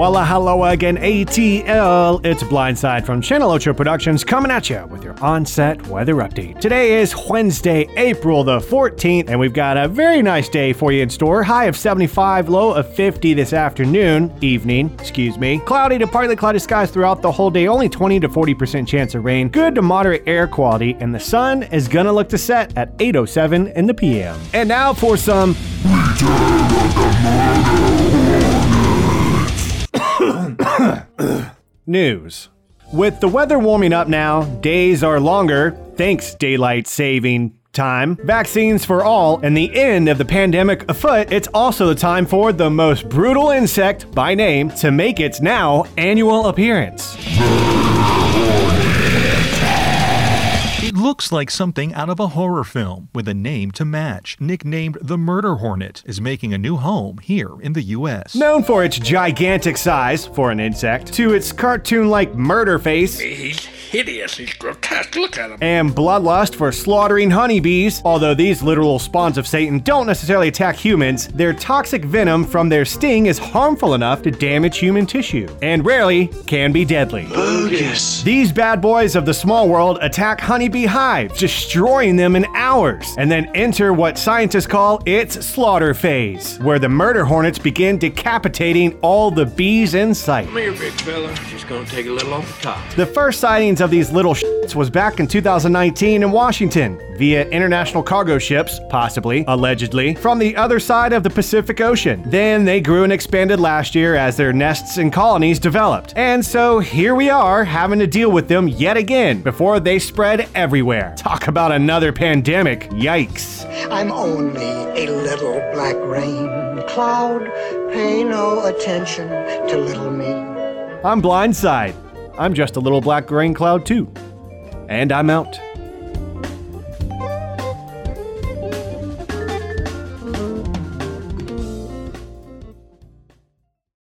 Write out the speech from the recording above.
Walla hello again, ATL. It's Blindside from Channel Ocho Productions coming at you with your on-set weather update. Today is Wednesday, April the 14th, and we've got a very nice day for you in store. High of 75, low of 50 this afternoon, evening, excuse me. Cloudy to partly cloudy skies throughout the whole day, only 20 to 40% chance of rain. Good to moderate air quality, and the sun is gonna look to set at 8:07 in the PM. And now for some News. With the weather warming up now, days are longer, thanks daylight saving time, vaccines for all, and the end of the pandemic afoot, it's also the time for the most brutal insect by name to make its now annual appearance. Looks like something out of a horror film with a name to match. Nicknamed the Murder Hornet is making a new home here in the US. Known for its gigantic size for an insect, to its cartoon like murder face, He's hideous. He's grotesque. Look at him. and bloodlust for slaughtering honeybees. Although these literal spawns of Satan don't necessarily attack humans, their toxic venom from their sting is harmful enough to damage human tissue, and rarely can be deadly. Oh, Bogus. These bad boys of the small world attack honeybee hives, destroying them in hours, and then enter what scientists call its slaughter phase, where the murder hornets begin decapitating all the bees in sight. Come here, big fella. Just gonna take a little off the top. The first sightings of these little shits was back in 2019 in Washington via international cargo ships, possibly, allegedly, from the other side of the Pacific Ocean. Then they grew and expanded last year as their nests and colonies developed. And so here we are having to deal with them yet again before they spread everywhere. Talk about another pandemic. Yikes. I'm only a little black rain cloud. Pay no attention to little me. I'm Blindside. I'm just a little black rain cloud too. And I'm out.